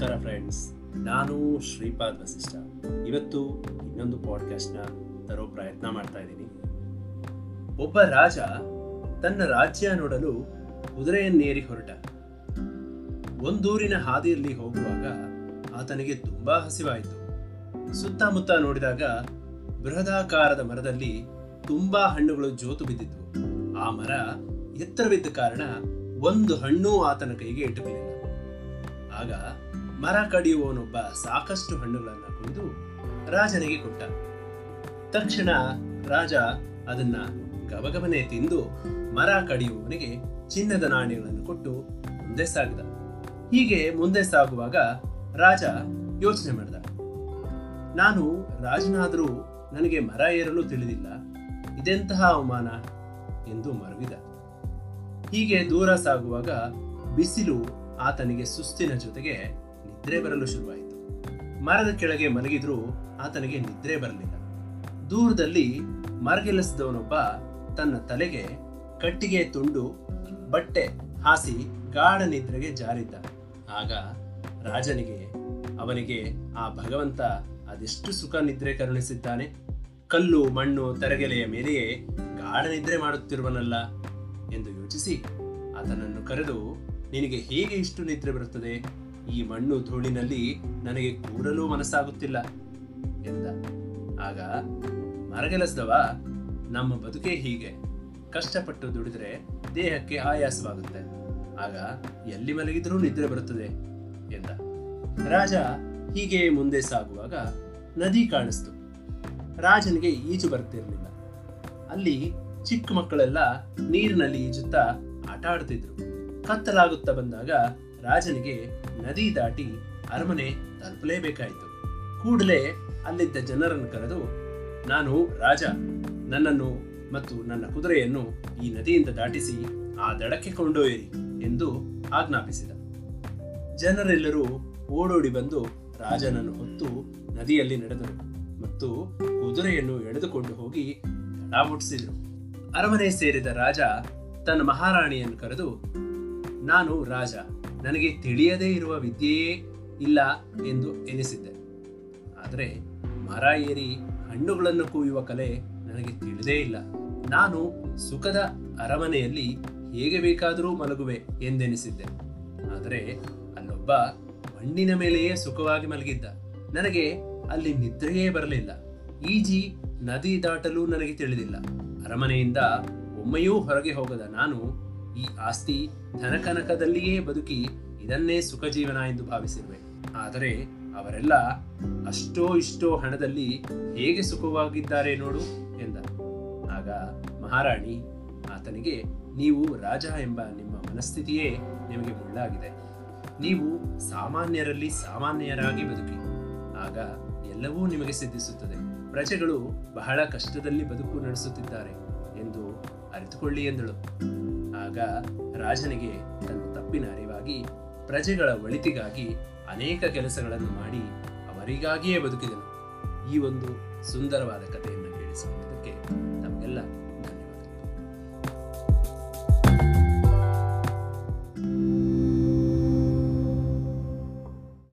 ನಮಸ್ಕಾರ ಫ್ರೆಂಡ್ಸ್ ನಾನು ಶ್ರೀಪಾದ್ ವಸಿಷ್ಠ. ಇವತ್ತು ಇನ್ನೊಂದು ಪಾಡ್ಕಾಸ್ಟ್ನ ತರೋ ಪ್ರಯತ್ನ ಮಾಡ್ತಾ ಇದ್ದೀನಿ. ಒಬ್ಬ ರಾಜ ತನ್ನ ರಾಜ್ಯ ನೋಡಲು ಕುದುರೆಯನ್ನೇರಿ ಹೊರಟ. ಒಂದೂರಿನ ಹಾದಿಯಲ್ಲಿ ಹೋಗುವಾಗ ಆತನಿಗೆ ತುಂಬಾ ಹಸಿವಾಯಿತು. ಸುತ್ತಮುತ್ತ ನೋಡಿದಾಗ ಬೃಹದಾಕಾರದ ಮರದಲ್ಲಿ ತುಂಬಾ ಹಣ್ಣುಗಳು ಜೋತು ಬಿದ್ದಿತ್ತು. ಆ ಮರ ಎತ್ತರವಿದ್ದ ಕಾರಣ ಒಂದು ಹಣ್ಣು ಆತನ ಕೈಗೆ ಎಟುಕಲಿಲ್ಲ ಆಗ ಮರ ಕಡಿಯುವವನೊಬ್ಬ ಸಾಕಷ್ಟು ಹಣ್ಣುಗಳನ್ನು ಕೊಯ್ದು ರಾಜನಿಗೆ ಕೊಟ್ಟ. ತಕ್ಷಣ ರಾಜ ಅದನ್ನ ಗಬಗಬನೆ ತಿಂದು ಮರ ಕಡಿಯುವವನಿಗೆ ಚಿನ್ನದ ನಾಣ್ಯಗಳನ್ನು ಕೊಟ್ಟು ಮುಂದೆ ಸಾಗಿದ. ಹೀಗೆ ಮುಂದೆ ಸಾಗುವಾಗ ರಾಜ ಯೋಚನೆ ಮಾಡಿದ. ನಾನು ರಾಜನಾದರೂ ನನಗೆ ಮರ ಏರಲು ತಿಳಿದಿಲ್ಲ, ಇದೆಂತಹ ಅವಮಾನ ಎಂದು ಮರವಿದ ಹೀಗೆ ದೂರ ಸಾಗುವಾಗ ಬಿಸಿಲು ಆತನಿಗೆ ಸುಸ್ತಿನ ಜೊತೆಗೆ ನಿದ್ರೆ ಬರಲು ಶುರುವಾಯಿತು. ಮರದ ಕೆಳಗೆ ಮಲಗಿದ್ರೂ ಆತನಿಗೆ ನಿದ್ರೆ ಬರಲಿಲ್ಲ. ದೂರದಲ್ಲಿ ಮರಗೆಲಸದವನೊಬ್ಬ ತನ್ನ ತಲೆಗೆ ಕಟ್ಟಿಗೆ ತುಂಡು ಬಟ್ಟೆ ಹಾಸಿ ಗಾಢ ನಿದ್ರೆಗೆ ಜಾರಿದ್ದ. ಆಗ ರಾಜನಿಗೆ, ಅವನಿಗೆ, ಆ ಭಗವಂತ ಅದೆಷ್ಟು ಸುಖ ನಿದ್ರೆ ಕರುಣಿಸಿದ್ದಾನೆ. ಕಲ್ಲು, ಮಣ್ಣು, ತರಗೆಲೆಯ ಮೇಲೆಯೇ ಗಾಢ ನಿದ್ರೆ ಮಾಡುತ್ತಿರುವನಲ್ಲ ಎಂದು ಯೋಚಿಸಿ ಆತನನ್ನು ಕರೆದು, ನಿನಗೆ ಹೇಗೆ ಇಷ್ಟು ನಿದ್ರೆ ಬರುತ್ತದೆ? ಈ ಮಣ್ಣು ಧೂಳಿನಲ್ಲಿ ನನಗೆ ಕೂರಲು ಮನಸ್ಸಾಗುತ್ತಿಲ್ಲ ಎಂದ. ಆಗ ಮರಗೆಲಸದವ, ನಮ್ಮ ಬದುಕೇ ಹೀಗೆ. ಕಷ್ಟಪಟ್ಟು ದುಡಿದ್ರೆ ದೇಹಕ್ಕೆ ಆಯಾಸವಾಗುತ್ತೆ. ಆಗ ಎಲ್ಲಿ ಮಲಗಿದ್ರೂ ನಿದ್ರೆ ಬರುತ್ತದೆ ಎಂದ. ರಾಜ ಹೀಗೆ ಮುಂದೆ ಸಾಗುವಾಗ ನದಿ ಕಾಣಿಸ್ತು. ರಾಜನಿಗೆ ಈಜು ಬರ್ತಿರ್ಲಿಲ್ಲ. ಅಲ್ಲಿ ಚಿಕ್ಕ ಮಕ್ಕಳೆಲ್ಲ ನೀರಿನಲ್ಲಿ ಈಜುತ್ತಾ ಆಟ ಆಡ್ತಿದ್ರು ಕತ್ತಲಾಗುತ್ತಾ ಬಂದಾಗ ರಾಜನಿಗೆ ನದಿ ದಾಟಿ ಅರಮನೆ ತಲುಪಲೇಬೇಕಾಯಿತು. ಕೂಡಲೇ ಅಲ್ಲಿದ್ದ ಜನರನ್ನು ಕರೆದು, ನಾನು ರಾಜ, ನನ್ನನ್ನು ಮತ್ತು ನನ್ನ ಕುದುರೆಯನ್ನು ಈ ನದಿಯಿಂದ ದಾಟಿಸಿ ಆ ದಡಕ್ಕೆ ಕೊಂಡೊಯ್ಯಿರಿ ಎಂದು ಆಜ್ಞಾಪಿಸಿದ. ಜನರೆಲ್ಲರೂ ಓಡೋಡಿ ಬಂದು ರಾಜನನ್ನು ಹೊತ್ತು ನದಿಯಲ್ಲಿ ನಡೆದರು ಮತ್ತು ಕುದುರೆಯನ್ನು ಎಳೆದುಕೊಂಡು ಹೋಗಿ ದಡ ಅರಮನೆ ಸೇರಿದ ರಾಜ ತನ್ನ ಮಹಾರಾಣಿಯನ್ನು ಕರೆದು, ನಾನು ರಾಜ ನನಗೆ ತಿಳಿಯದೇ ಇರುವ ವಿದ್ಯೆಯೇ ಇಲ್ಲ ಎಂದು ಎನಿಸಿದ್ದೆ. ಆದರೆ ಮರ ಏರಿ ಹಣ್ಣುಗಳನ್ನು ಕೂಯುವ ಕಲೆ ನನಗೆ ತಿಳಿದೇ ಇಲ್ಲ. ನಾನು ಸುಖದ ಅರಮನೆಯಲ್ಲಿ ಹೇಗೆ ಬೇಕಾದರೂ ಮಲಗುವೆ ಎಂದೆನಿಸಿದ್ದೆ. ಆದರೆ ಅಲ್ಲೊಬ್ಬ ಮಣ್ಣಿನ ಮೇಲೆಯೇ ಸುಖವಾಗಿ ಮಲಗಿದ್ದ. ನನಗೆ ಅಲ್ಲಿ ನಿದ್ರೆಯೇ ಬರಲಿಲ್ಲ. ಈಜಿ ನದಿ ದಾಟಲು ನನಗೆ ತಿಳಿದಿಲ್ಲ. ಅರಮನೆಯಿಂದ ಒಮ್ಮೆಯೂ ಹೊರಗೆ ಹೋಗದ ನಾನು ಈ ಆಸ್ತಿ ಧನಕನಕದಲ್ಲಿಯೇ ಬದುಕಿ ಇದನ್ನೇ ಸುಖ ಜೀವನ ಎಂದು ಭಾವಿಸಿರುವೆ. ಆದರೆ ಅವರೆಲ್ಲ ಅಷ್ಟೋ ಇಷ್ಟೋ ಹಣದಲ್ಲಿ ಹೇಗೆ ಸುಖವಾಗಿದ್ದಾರೆ ನೋಡು ಎಂದ. ಆಗ ಮಹಾರಾಣಿ, ಆತನಿಗೆ ನೀವು ರಾಜ ಎಂಬ ನಿಮ್ಮ ಮನಸ್ಥಿತಿಯೇ ನಿಮಗೆ ಮುಳ್ಳಾಗಿದೆ. ನೀವು ಸಾಮಾನ್ಯರಲ್ಲಿ ಸಾಮಾನ್ಯರಾಗಿ ಬದುಕಿ. ಆಗ ಎಲ್ಲವೂ ನಿಮಗೆ ಸಿದ್ಧಿಸುತ್ತದೆ. ಪ್ರಜೆಗಳು ಬಹಳ ಕಷ್ಟದಲ್ಲಿ ಬದುಕು ನಡೆಸುತ್ತಿದ್ದಾರೆ ಎಂದು ಅರಿತುಕೊಳ್ಳಿ ಎಂದಳು. ಆಗ ರಾಜನಿಗೆ ತನ್ನ ತಪ್ಪಿನ ಅರಿವಾಗಿ, ಪ್ರಜೆಗಳ ಒಳಿತಿಗಾಗಿ ಅನೇಕ ಕೆಲಸಗಳನ್ನು ಮಾಡಿ ಅವರಿಗಾಗಿಯೇ ಬದುಕಿದನು. ಈ ಒಂದು ಸುಂದರವಾದ ಕಥೆಯನ್ನು ಕೇಳಿಸಿಕೊಳ್ಳುವುದಕ್ಕೆ